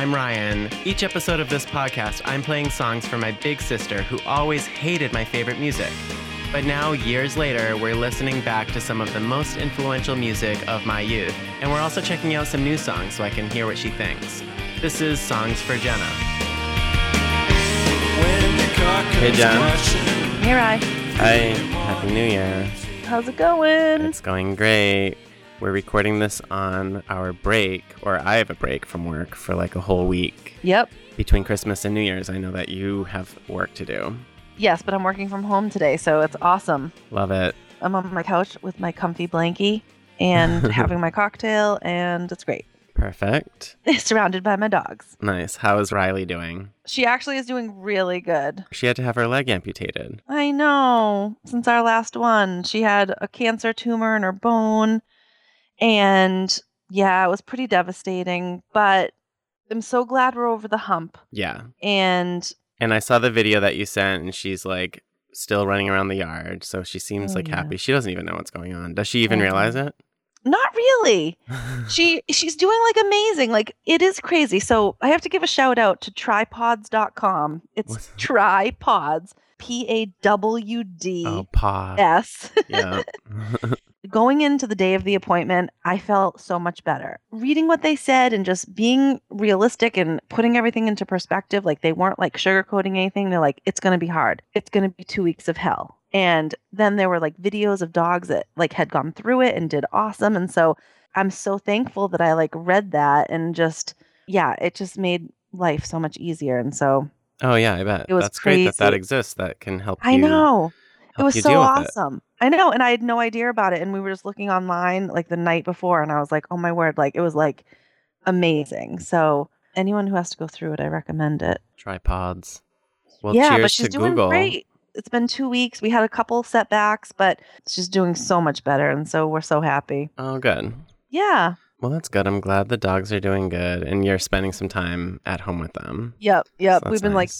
I'm Ryan. Each episode of this podcast, I'm playing songs for my big sister who always hated my favorite music. But now, years later, we're listening back to some of the most influential music of my youth. And we're also checking out some new songs so I can hear what she thinks. This is Songs for Jenna. Hey, Jen. Hey, Rye. Hi, Happy New Year. How's it going? It's going great. We're recording this on our break, or I have a break from work for like a whole week Yep. between Christmas and New Year's. I know that you have work to do. Yes, but I'm working from home today, so it's awesome. Love it. I'm on my couch with my comfy blankie and having my cocktail, and it's great. Perfect. Surrounded by my dogs. Nice. How is Riley doing? She actually is doing really good. She had to have her leg amputated. I know. Since our last one, she had a cancer tumor in her bone. And yeah, it was pretty devastating, but I'm so glad we're over the hump. Yeah. And And I saw the video that you sent, and she's like still running around the yard. So she seems Oh, like yeah. happy. She doesn't even know what's going on. Does she even Mhm. realize it? not really. she she's doing like amazing like it is crazy so i have to give a shout out to tripawds.com it's What's- tripods p-a-w-d-s oh, paw. Yeah. going into the day of the appointment i felt so much better reading what they said and just being realistic and putting everything into perspective like they weren't like sugarcoating anything they're like it's going to be hard it's going to be two weeks of hell and then there were like videos of dogs that like had gone through it and did awesome and so i'm so thankful that i like read that and just yeah it just made life so much easier and so oh, yeah, I bet. It was That's great that that exists that can help i you. know it was so awesome. it. I know, and I had no idea about it. And we were just looking online like the night before, and I was like, "Oh my word!" Like it was like amazing. So anyone who has to go through it, I recommend it. Tripawds. Well, yeah, but she's doing Google. great. It's been two weeks. We had a couple setbacks, but she's doing so much better, and so we're so happy. Oh, good. Yeah. Well, that's good. I'm glad the dogs are doing good and you're spending some time at home with them. Yep. Yep. that's We've been like.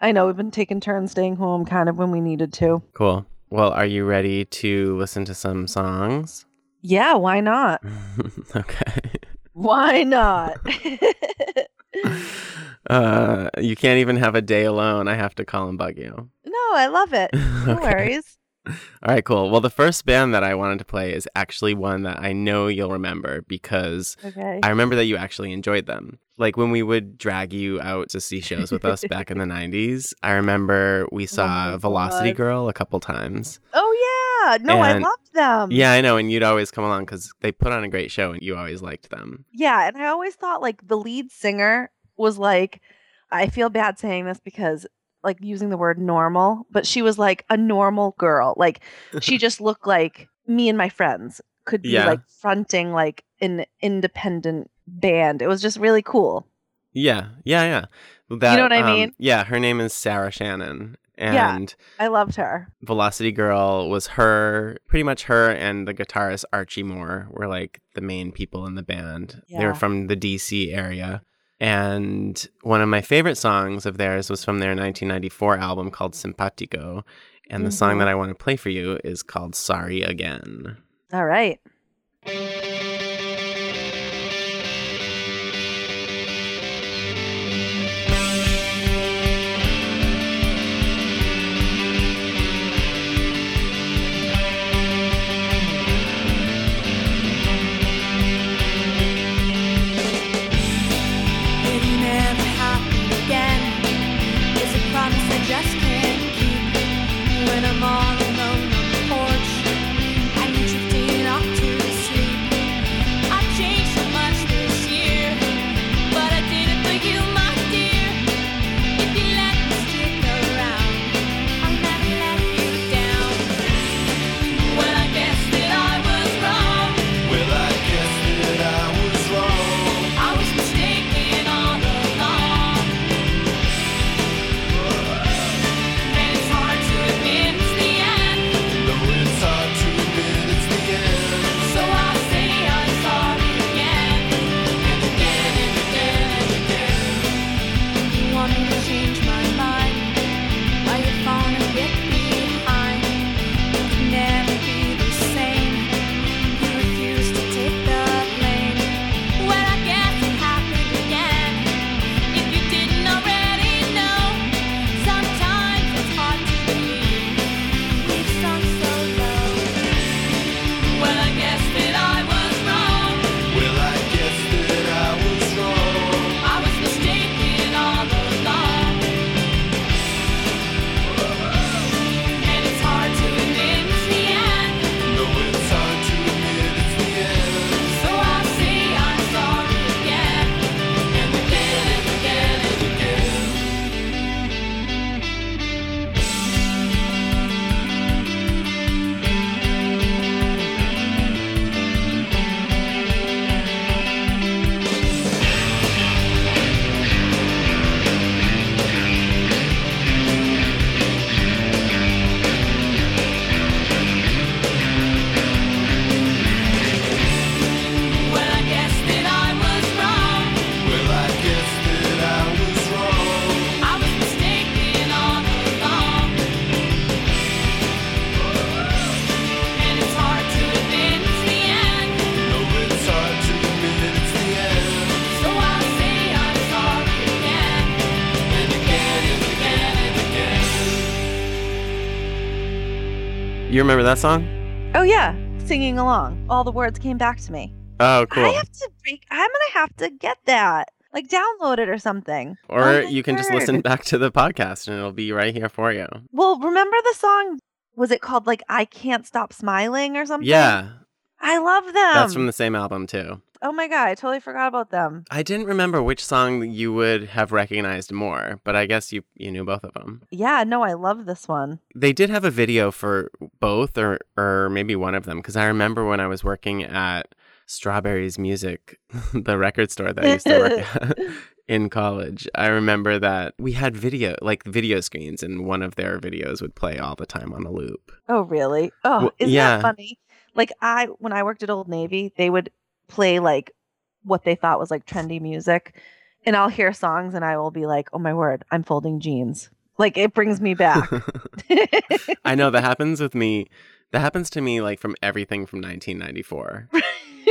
I know we've been taking turns staying home, kind of when we needed to. Cool. Well, are you ready to listen to some songs? Yeah. Why not? okay. Why not? Uh, you can't even have a day alone. I have to call and bug you. no, I love it. No Okay. worries. All right, cool. Well, the first band that I wanted to play is actually one that I know you'll remember because Okay. I remember that you actually enjoyed them. Like when we would drag you out to see shows with us back in the 90s, I remember we oh saw my Velocity God. Girl a couple times. Oh yeah, no, I loved them. Yeah, I know. And you'd always come along because they put on a great show and you always liked them. yeah, and I always thought like the lead singer was like, I feel bad saying this because like using the word normal, but she was like a normal girl. Like she just looked like me and my friends could be Yeah. like fronting like an independent band. It was just really cool. Yeah, yeah, yeah. That, you know what I um, mean? Yeah, her name is Sarah Shannon. Yeah. And I loved her. Velocity Girl was her, pretty much her and the guitarist Archie Moore were like the main people in the band. They were from the DC area. And one of my favorite songs of theirs was from their 1994 album called Simpatico. And the song Mhm. that I want to play for you is called Sorry Again. All right. You remember that song? Oh yeah, singing along. All the words came back to me. Oh, cool. I have to. Break, I'm gonna have to get that. Like download it or something. or Oh you can just listen back to the podcast and it'll be right here for you. Well, remember the song? Was it called like "I Can't Stop Smiling" or something? Yeah, I love them. that's from the same album too. Oh my god, I totally forgot about them. I didn't remember which song you would have recognized more, but I guess you you knew both of them. Yeah, no, I love this one. They did have a video for both or or maybe one of them because I remember when I was working at Strawberries Music, the record store that I used to work at in college. I remember that we had video like video screens and one of their videos would play all the time on a loop. Oh really? Oh, Well, isn't yeah. that funny? Like I, when I worked at Old Navy, they would play like what they thought was like trendy music, and I'll hear songs and I will be like, "Oh my word, I'm folding jeans." Like it brings me back. I know that happens with me. That happens to me like from everything from 1994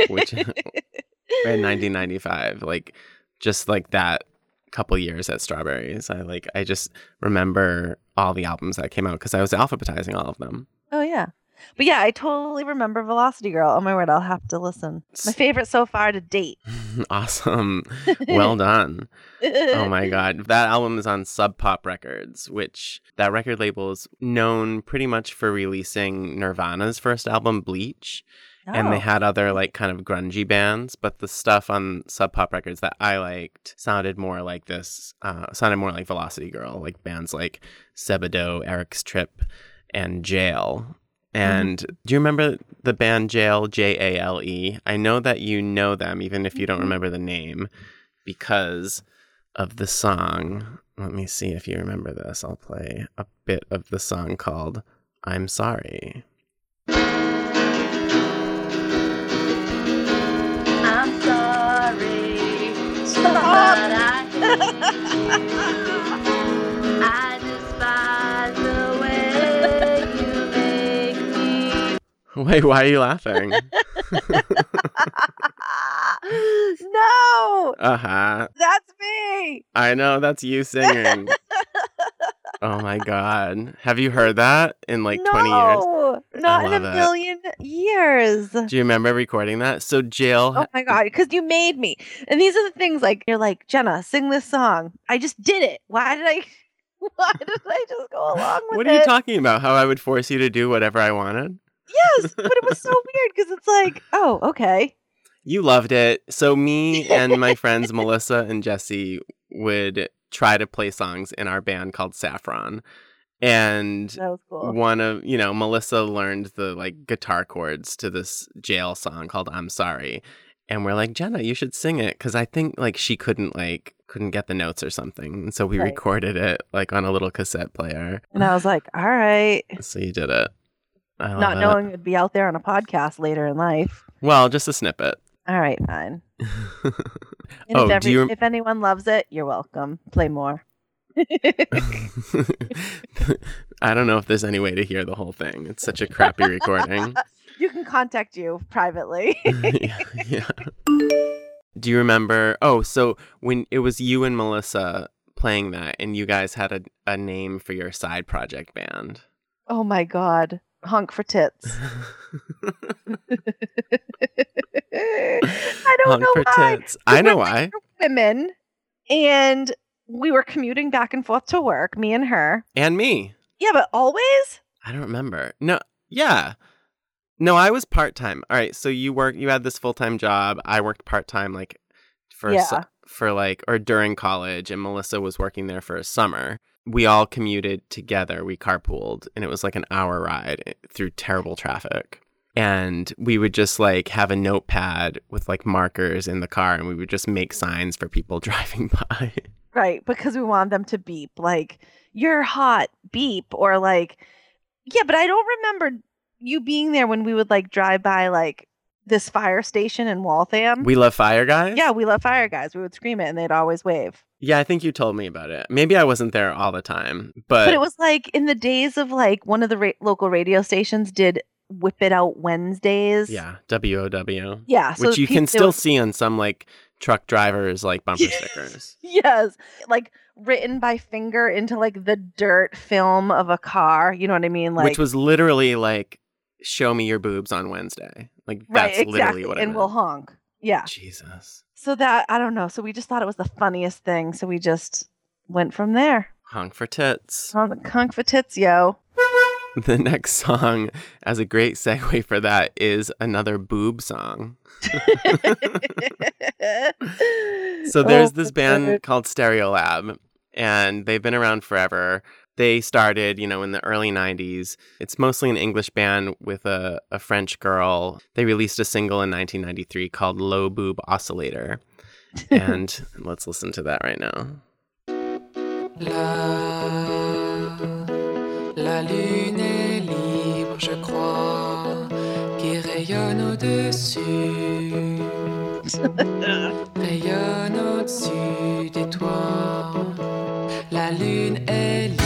Which- and 1995. Like just like that couple years at Strawberries. I like I just remember all the albums that came out because I was alphabetizing all of them. Oh yeah. But yeah, I totally remember Velocity Girl. Oh my word, I'll have to listen. My favorite so far to date. awesome. Well done. Oh my god. That album is on Sub Pop Records, which that record label is known pretty much for releasing Nirvana's first album Bleach. and they Oh. had other like kind of grungy bands but the stuff on sub pop records that i liked sounded more like this uh, sounded more like velocity girl like bands like sebadoh eric's trip and jale and do you remember the band jale j-a-l-e i know that you know them even if you don't Mhm. remember the name because of the song. Let me see if you remember this. I'll play a bit of the song called i'm sorry. I'm sorry, Stop. wait why are you laughing no, Uh-huh. that's me. I know that's you singing. oh my god. Have you heard that in like 20 years? No, not in a it. million years. Do you remember recording that? So Jale Oh my god, because you made me. And these are the things like you're like, Jenna, sing this song. I just did it. Why did I why did I just go along with it? What are you talking about? How I would force you to do whatever I wanted? Yes, but it was so weird because it's like, oh, okay. You loved it. So me and my friends Melissa and Jesse would try to play songs in our band called Saffron. And cool. one of you know melissa learned the like guitar chords to this jale song called i'm sorry and we're like jenna you should sing it because i think like she couldn't like couldn't get the notes or something and so we Right. recorded it like on a little cassette player And I was like, all right. so you did it Not it. knowing it'd be out there on a podcast later in life. well just a snippet All right, fine. Oh, if, every, you if anyone loves it, you're welcome. Play more. i don't know if there's any way to hear the whole thing it's such a crappy recording you can contact you privately. yeah, yeah. Do you remember? Oh, so when it was you and Melissa playing that, and you guys had a, a name for your side project band. oh my god. Honk for tits. I don't Honk know for why. tits. I know why. Women, and we were commuting back and forth to work, me and her. And me. Yeah, but always. I don't remember. No, yeah. No, I was part time. All right, so you work. You had this full time job. I worked part time, like for su- Yeah. for like or during college, and Melissa was working there for a summer. We all commuted together. We carpooled, and it was like an hour ride eh, through terrible traffic. And we would just like have a notepad with like markers in the car, and we would just make signs for people driving by. Right, because we want them to beep like you're hot, beep, or like yeah, but I don't remember you being there when we would like drive by like this fire station in Waltham. we love Fire Guys. yeah, we love fire guys. We would scream it and they'd always wave. yeah. I think you told me about it. Maybe I wasn't there all the time, but, But it was like in the days of like one of the ra- local radio stations did whip it out Wednesdays. yeah, WOW. Yeah, so which you pe- can still was- see on some like truck drivers like bumper stickers. Yes. Like written by finger into like the dirt film of a car. You know what I mean? Like which was literally like show me your boobs on Wednesday. Like right, that's exactly. literally what it and we'll honk. Yeah. Jesus. So that I don't know. So we just thought it was the funniest thing. So we just went from there. Honk for tits. Honk honk for tits, yo. The next song, as a great segue for that, is another boob song. So oh, there's Oh, this band called Stereolab, and they've been around forever. They started, you know, in the early 90s. It's mostly an English band with a, a French girl. They released a single in 1993 called Lo Boob Oscillator. And let's listen to that right now. La, la lune est libre, je crois, qui rayonne au-dessus, rayonne au-dessus des toits. La lune est libre,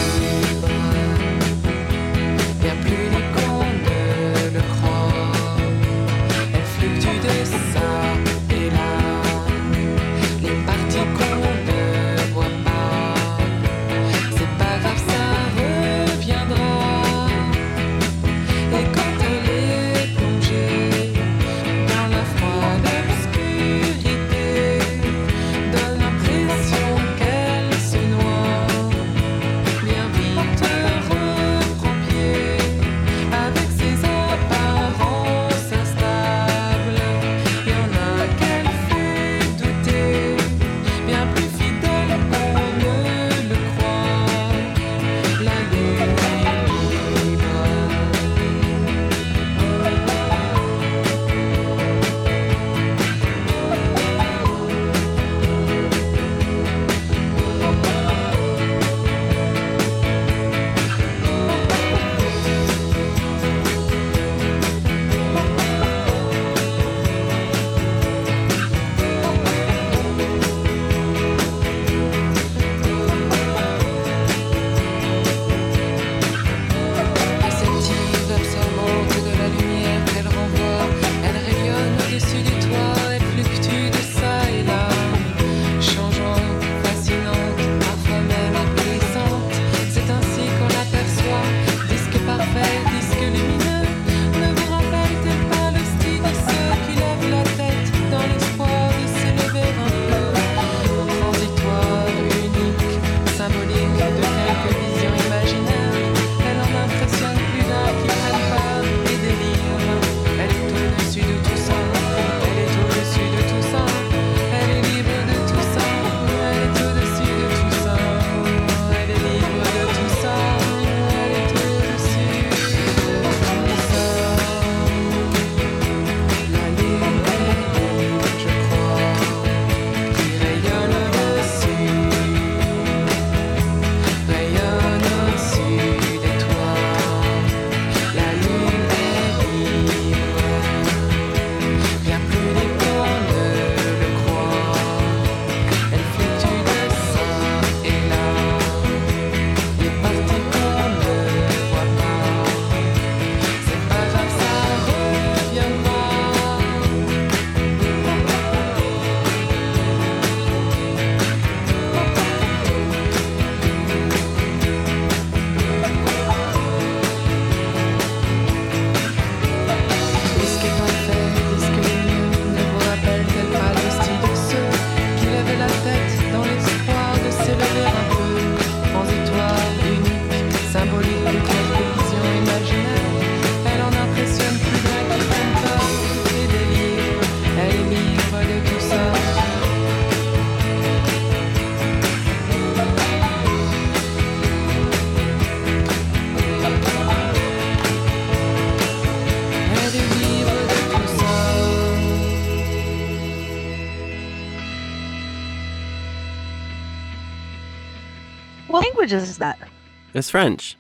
language is that? It's French.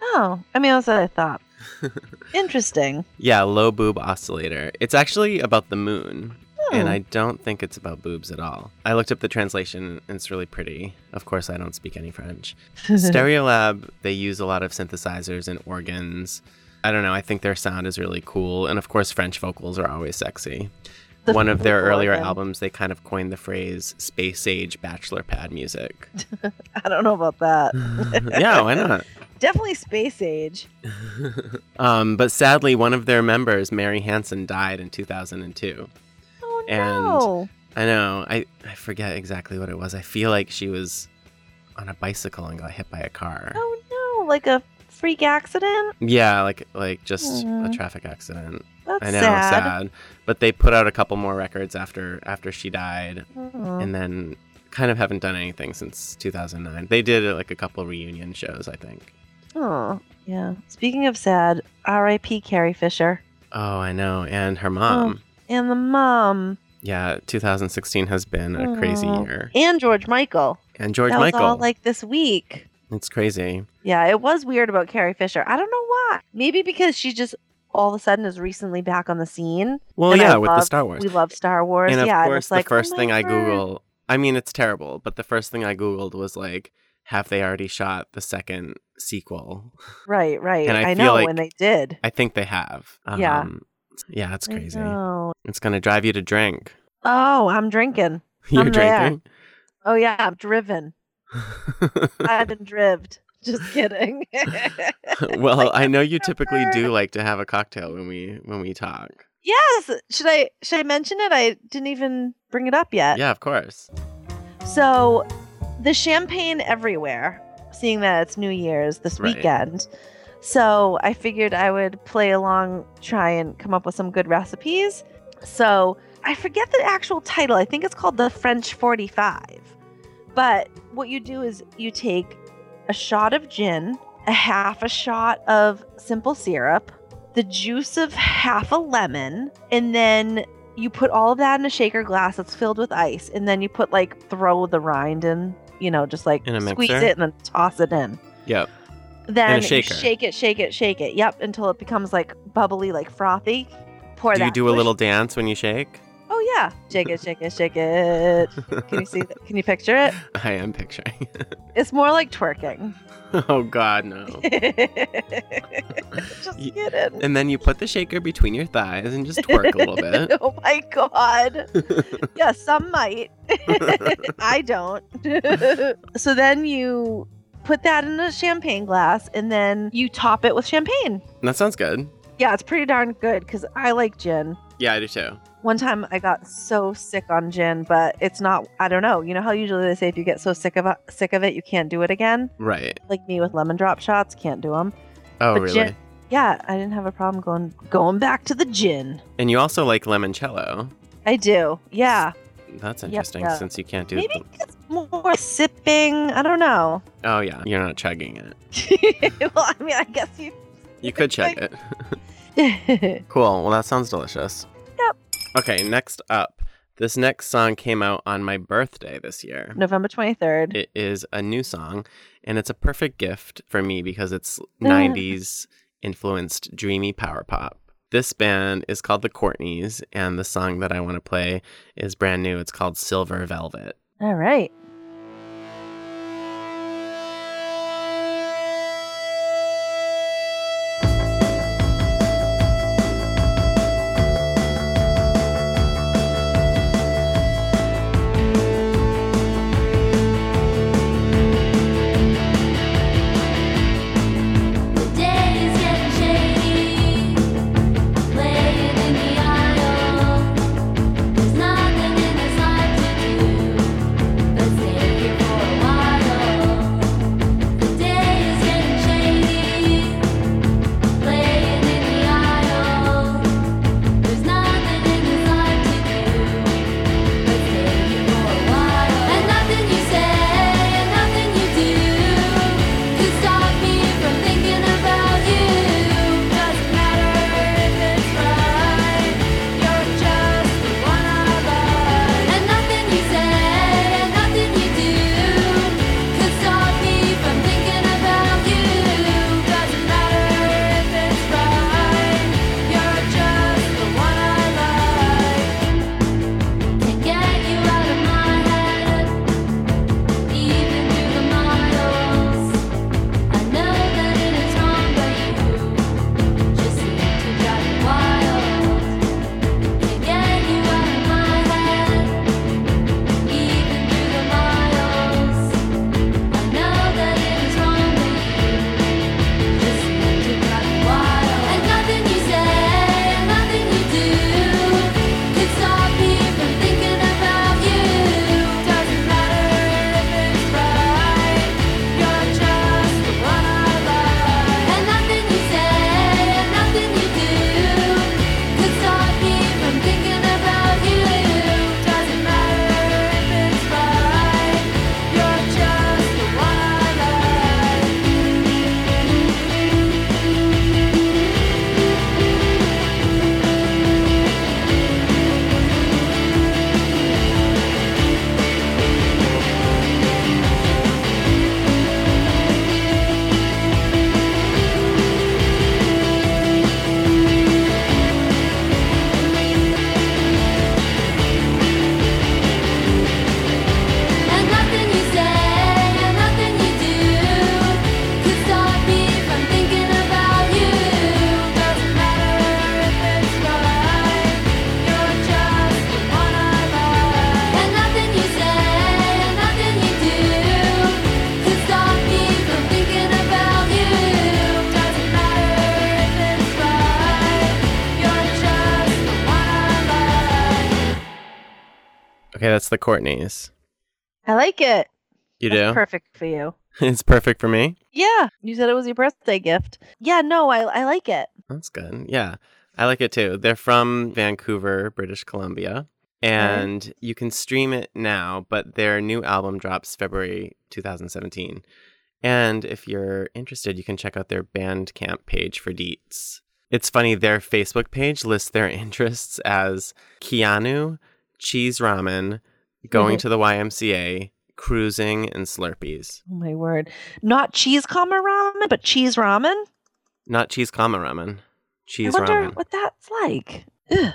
Oh, I mean, that's what I thought. Interesting. Yeah, Lo Boob Oscillator. It's actually about the moon. And Hmm. I don't think it's about boobs at all. I looked up the translation and it's really pretty. Of course, I don't speak any French. Stereolab, they use a lot of synthesizers and organs. I don't know, I think their sound is really cool. And of course, French vocals are always sexy. The one of their earlier albums, they kind of coined the phrase space age bachelor pad music. I don't know about that. yeah, why not? Definitely space age. Um, but sadly, one of their members, Mary Hansen, died in 2002. Oh And- no. I know. I, I forget exactly what it was. I feel like she was on a bicycle and got hit by a car. Oh no, like a freak accident? Yeah, like like just a traffic accident. That's I know, sad. sad. But they put out a couple more records after after she died, Aw. and then kind of haven't done anything since 2009. They did uh, like a couple reunion shows, I think. Oh, yeah. Speaking of sad, R.I.P. Carrie Fisher Oh, I know. And her mom. and the mom Yeah, 2016 has been a crazy year. and George Michael. And George that Michael. was all like this week. it's crazy. Yeah, it was weird about Carrie Fisher. I don't know why. Maybe because she just all of a sudden is recently back on the scene. Well, And I yeah, with the love- Star Wars. We love Star Wars. and of yeah, and course, it's like, the first oh thing I. Google, I mean, it's terrible, but the first thing I Googled was like, have they already shot the second sequel? Right, right. And I I, feel know like- when they did. I think they have. Yeah. Um, yeah, it's crazy. It's going to drive you to drink. Oh, I'm drinking. You're I'm there. drinking? Oh yeah, I'm driven. I've been drived. Just kidding. well, Like, I know you typically do like to have a cocktail when we when we talk. yes. Should I should I mention it? I didn't even bring it up yet. Yeah, of course. So, the champagne everywhere, seeing that it's New Year's this Right. weekend. So, I figured I would play along, try and come up with some good recipes. So, I forget the actual title. I think it's called the French 45. But what you do is you take a shot of gin, a half a shot of simple syrup, the juice of half a lemon, and then you put all of that in a shaker glass that's filled with ice, and then you put like throw the rind in, you know, just like squeeze mixer? it and then toss it in. Yep. Then shake it, shake it, shake it. Yep, until it becomes like bubbly, like frothy. Pour Do that. you do a little dance when you shake? Oh yeah, shake it, shake it, shake it. Can you see? That? Can you picture it? I am picturing. It's more like twerking. oh God, no. just kidding. And then you put the shaker between your thighs and just twerk a little bit. oh my god. yeah, some might. I don't. so then you put that in a champagne glass and then you top it with champagne. that sounds good. Yeah, it's pretty darn good because I like gin. Yeah, I do too. One time I got so sick on gin, but it's not. I don't know. You know how usually they say if you get so sick of it, sick of it, you can't do it again. Right. Like me with lemon drop shots, can't do them. Oh, But really? gin- Yeah, I didn't have a problem going going back to the gin. And you also like limoncello. I do. Yeah. That's interesting yeah. since you can't do Maybe the- it's more sipping. I don't know. Oh yeah, you're not chugging it. well, I mean, I guess you. You could chug it. Cool. Well, that sounds delicious. Okay, next up. This next song came out on my birthday this year. November twenty third. It is a new song, and it's a perfect gift for me because it's Uh. 90s influenced dreamy power pop. This band is called the Courtneys, and the song that I want to play is brand new. It's called Silver Velvet. All right. The Courtneys. I like it. You That's do? perfect for you. it's perfect for me. Yeah, you said it was your birthday gift. Yeah, no, I I like it. That's good. Yeah, I like it too. They're from Vancouver, British Columbia, and you can stream it now, but their new album drops February 2017. And if you're interested, you can check out their Bandcamp page for deets. It's funny, their Facebook page lists their interests as Keanu, cheese ramen, going to the YMCA, cruising, and Slurpees. Oh my word! Not cheese comma ramen, but cheese ramen. Not cheese comma ramen, cheese I wonder ramen. what that's like. Ugh.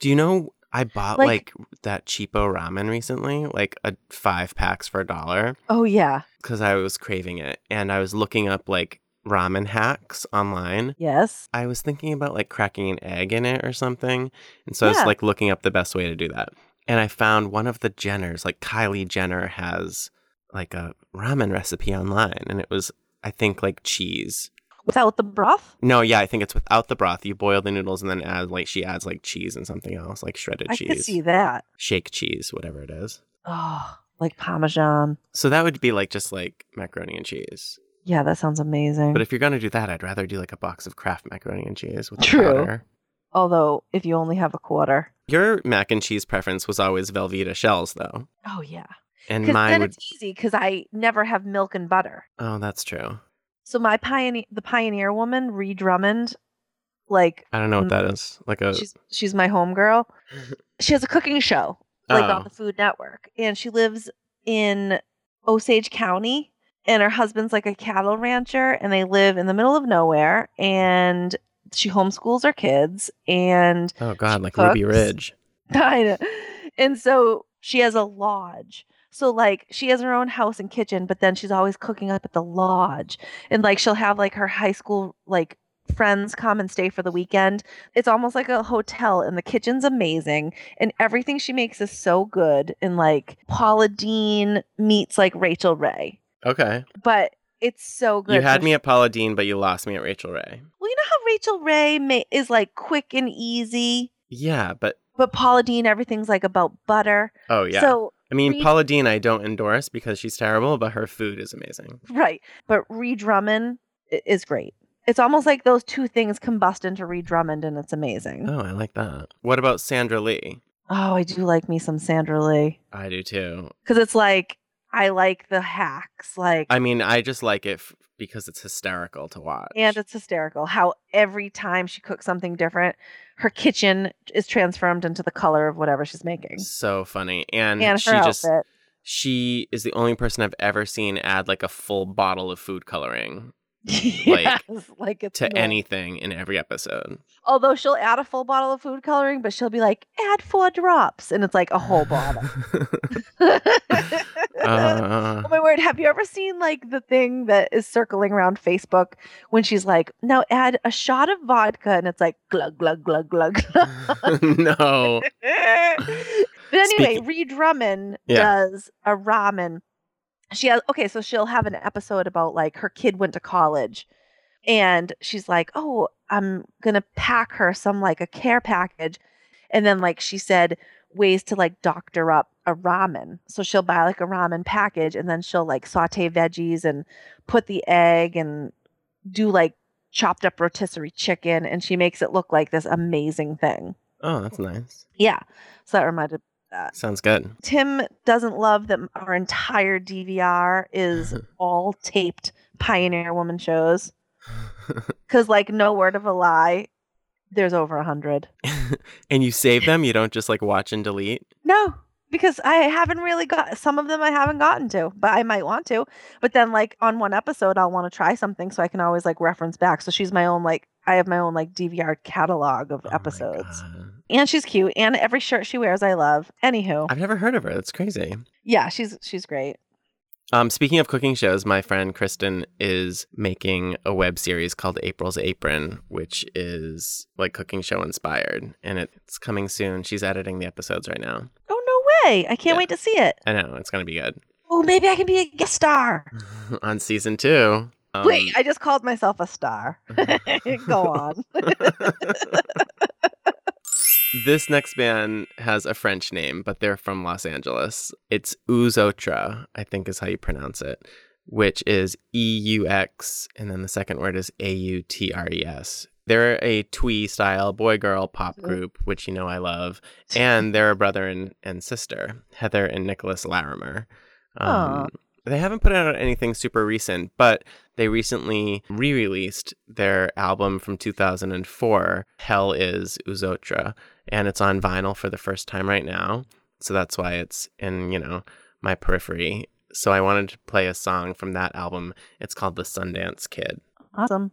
Do you know I bought Like- like, that cheapo ramen recently, like a five packs for a dollar, Oh yeah. because I was craving it, and I was looking up like ramen hacks online. Yes. I was thinking about like cracking an egg in it or something, and so I was like looking up the best way to do that, and I found one of the Jenners, like Kylie Jenner, has like a ramen recipe online, and it was I think like cheese. Without the broth. No, yeah, I think it's without the broth. You boil the noodles and then add like she adds like cheese and something else, like shredded cheese. I cheese could see that. shake cheese, whatever it is. Oh, like Parmesan. So that would be like just like macaroni and cheese. Yeah, that sounds amazing. But if you're gonna do that, I'd rather do like a box of Kraft macaroni and cheese with True. powder. Although, if you only have a quarter. Your mac and cheese preference was always Velveeta shells, though, Oh yeah. and mine then would. it's easy because I never have milk and butter. Oh, that's true. So my pioneer, the pioneer woman, Ree Drummond, like I don't know what that is. Like a. she's she's my homegirl. She has a cooking show like on Oh. the Food Network, and she lives in Osage County. And her husband's like a cattle rancher, and they live in the middle of nowhere. And she homeschools her kids, and Oh God, like cooks. Ruby Ridge. And so she has a lodge. So like she has her own house and kitchen, but then she's always cooking up at the lodge. And like she'll have like her high school like friends come and stay for the weekend. It's almost like a hotel and the kitchen's amazing and everything she makes is so good and like Paula Deen meets like Rachael Ray. Okay. But it's so good. You had me at Paula Deen, but you lost me at Rachael Ray. Well, you know how Rachael Ray ma- is like quick and easy, Yeah, but but Paula Deen everything's like about butter. oh yeah. So I mean, Reed- Paula Deen, I don't endorse because she's terrible, but her food is amazing. Right. But Ree Drummond is great. It's almost like those two things combust into Ree Drummond and it's amazing. Oh, I like that. What about Sandra Lee? Oh, I do like me some Sandra Lee. I do too. Because it's like, I like the hacks. Like, I mean, I just like it f- because it's hysterical to watch. and it's hysterical how every time she cooks something different, her kitchen is transformed into the color of whatever she's making. so funny. And, And she her just she is the only person I've ever seen add like a full bottle of food coloring yes, like it's to normal. anything in every episode. Although she'll add a full bottle of food coloring, but she'll be like, add four drops. And it's like a whole bottle. uh, Oh my word! Have you ever seen like the thing that is circling around Facebook when she's like, "Now add a shot of vodka," and it's like glug glug glug glug. no. but anyway, Speaking- Ree Drummond Yeah. does a ramen. She has okay, so she'll have an episode about like her kid went to college, and she's like, "Oh, I'm gonna pack her some like a care package," and then like she said ways to like doctor up a ramen. So she'll buy like a ramen package, and then she'll like saute veggies and put the egg and do like chopped up rotisserie chicken, and she makes it look like this amazing thing. Oh, that's nice. Yeah. So that reminded Sounds good. Tim doesn't love that our entire DVR is all taped Pioneer Woman shows. Cause like no word of a lie, there's over a hundred. and you save them? You don't just like watch and delete? No, because I haven't really got some of them I haven't gotten to, but I might want to. But then like on one episode I'll want to try something so I can always like reference back. So she's my own like I have my own like DVR catalog of Oh episodes. And she's cute and every shirt she wears I love. Anywho. I've never heard of her. That's crazy. Yeah, she's she's great. Um, speaking of cooking shows, my friend Kristen is making a web series called April's Apron, which is like cooking show inspired, and it's coming soon. She's editing the episodes right now. Oh no way. I can't Yeah. wait to see it. I know it's gonna be good Oh, maybe I can be a guest star. on season two. Um, Wait, I just called myself a star. Go on. This next band has a French name, but they're from Los Angeles. It's Eux Autres, I think is how you pronounce it, which is E U X, and then the second word is A U T R E S. They're a twee style boy girl pop group, which you know I love, and they're a brother and, and sister, Heather and Nicholas Larimer. Um, they haven't put out anything super recent, but they recently re released their album from 2004, Hell is Eux Autres, and it's on vinyl for the first time right now. So that's why it's in, you know, my periphery. So I wanted to play a song from that album. It's called The Sundance Kid. Awesome.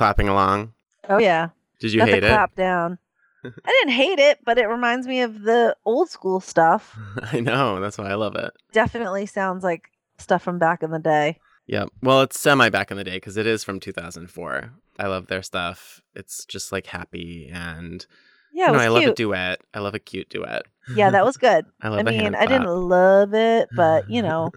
Clapping along? Oh yeah. Did you Got hate the it? clap down. I didn't hate it, but it reminds me of the old school stuff. I know. That's why I love it. Definitely sounds like stuff from back in the day. Yep. Well, it's semi back in the day because it is from 2004. I love their stuff. It's just like happy and Yeah, you know, I love a duet. I love a cute duet. yeah, that was good. I love I mean, I didn't love it, but you know,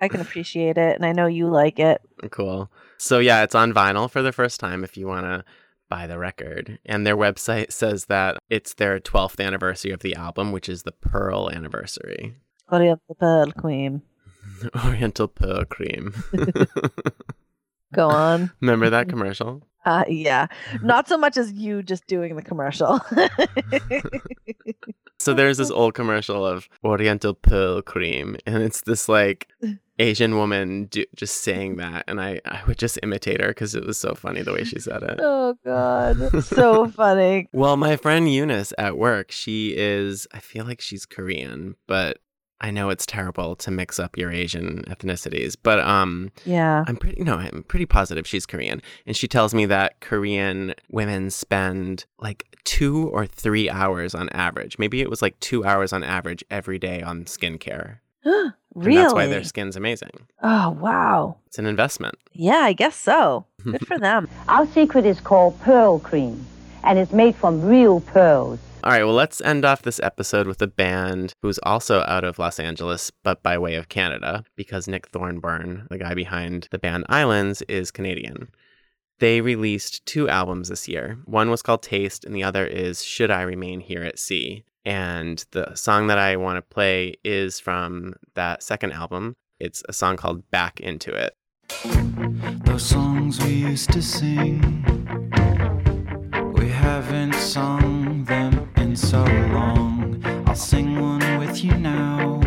I can appreciate it, and I know you like it. Cool. So yeah, it's on vinyl for the first time if you want to buy the record. And their website says that it's their 12th anniversary of the album, which is the Pearl anniversary. Oriental Pearl Queen. Oriental Pearl Cream. Go on. Remember that commercial? Uh, yeah, not so much as you just doing the commercial. So there's this old commercial of Oriental Pearl Cream, and it's this like Asian woman do, just saying that, and I I would just imitate her because it was so funny the way she said it. oh God, so funny. Well, my friend Eunice at work, she is, I feel like she's Korean, but I know it's terrible to mix up your Asian ethnicities, but um Yeah. I'm pretty no, I'm pretty positive she's Korean. And she tells me that Korean women spend like 2 or 3 hours on average. Maybe it was like 2 hours on average every day on skincare. really? And that's why their skin's amazing. Oh wow. It's an investment. Yeah, I guess so. Good for them. Our secret is called pearl cream, and it's made from real pearls. All right, well, let's end off this episode with a band who's also out of Los Angeles, but by way of Canada, because Nick Thorburn, the guy behind the band Islands, is Canadian. They released two albums this year. One was called Taste, and the other is Should I Remain Here at Sea. And the song that I want to play is from that second album. It's a song called Back Into It. Those songs we used to sing, we haven't sung them so long. I'll sing one with you now.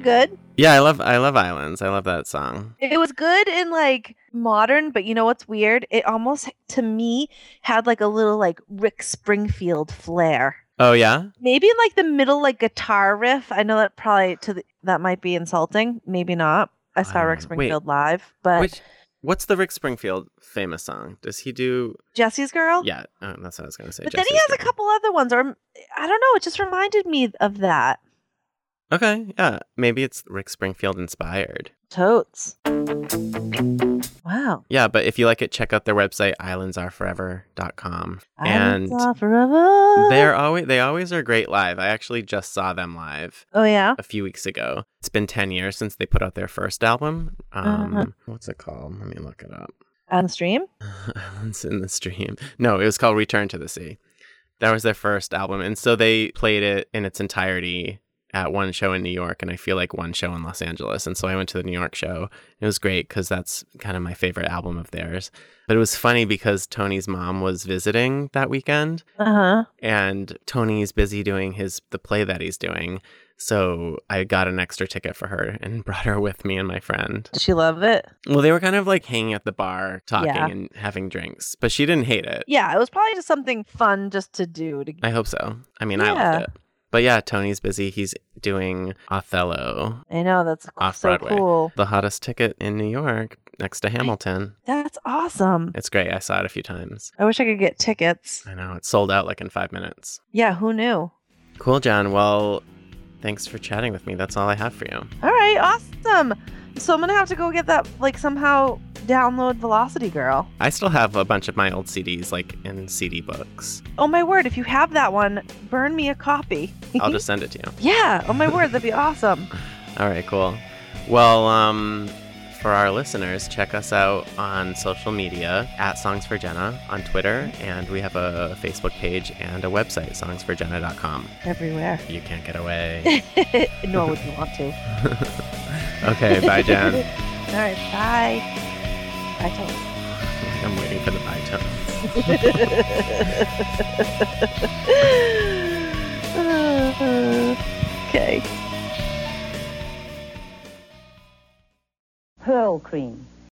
Of good. Yeah, I love I love Islands. I love that song. It was good in like modern, but you know what's weird? It almost to me had like a little like Rick Springfield flair. Oh yeah? Maybe in like the middle like guitar riff. I know that probably to the, that might be insulting. Maybe not. I saw Rick. Um, wait, Springfield live, but Which what's the Rick Springfield famous song? Does he do Jessie's Girl. Yeah, oh, that's what I was gonna say. But then he has a couple other ones, or I don't know. It just reminded me of that. Okay, yeah. Maybe it's Rick Springfield inspired. Totes. Wow. Yeah, but if you like it, check out their website, islandsareforever.com. And Islands are forever. they're always they always are great live. I actually just saw them live Oh yeah. a few weeks ago. It's been 10 years since they put out their first album. Um, Uh-huh. What's it called? Let me look it up. On stream. Islands in the Stream. No, it was called Return to the Sea. That was their first album. And so they played it in its entirety at one show in New York and I feel like one show in Los Angeles. And so I went to the New York show. It was great because that's kind of my favorite album of theirs. But it was funny because Tony's mom was visiting that weekend Uh huh. and Tony's busy doing his the play that he's doing. So I got an extra ticket for her and brought her with me and my friend. Did she love it? Well, they were kind of like hanging at the bar, talking Yeah. and having drinks, but she didn't hate it. Yeah, it was probably just something fun just to do. To... I hope so. I mean, I loved it. But yeah, Tony's busy. He's doing Othello, I know that's Off so Broadway. cool. the hottest ticket in New York next to Hamilton. That's awesome. It's great. I saw it a few times. I wish I could get tickets. I know. It's sold out like in five minutes. Yeah, who knew? Cool, John. Well, thanks for chatting with me. That's all I have for you. All right, awesome. So I'm gonna have to go get that, like somehow download Velocity Girl. I still have a bunch of my old CDs, like in CD books. Oh my word! If you have that one, burn me a copy. I'll just send it to you. yeah. Oh my word, that'd be awesome. All right, cool. Well, um, for our listeners, check us out on social media at Songs for Jenna on Twitter, and we have a Facebook page and a website, songsforjenna.com. Everywhere. You can't get away. Nor would you want to. okay, bye, Jen. All right. Bye. Bye. Toast. I'm waiting for the bye tone. okay. pearl cream.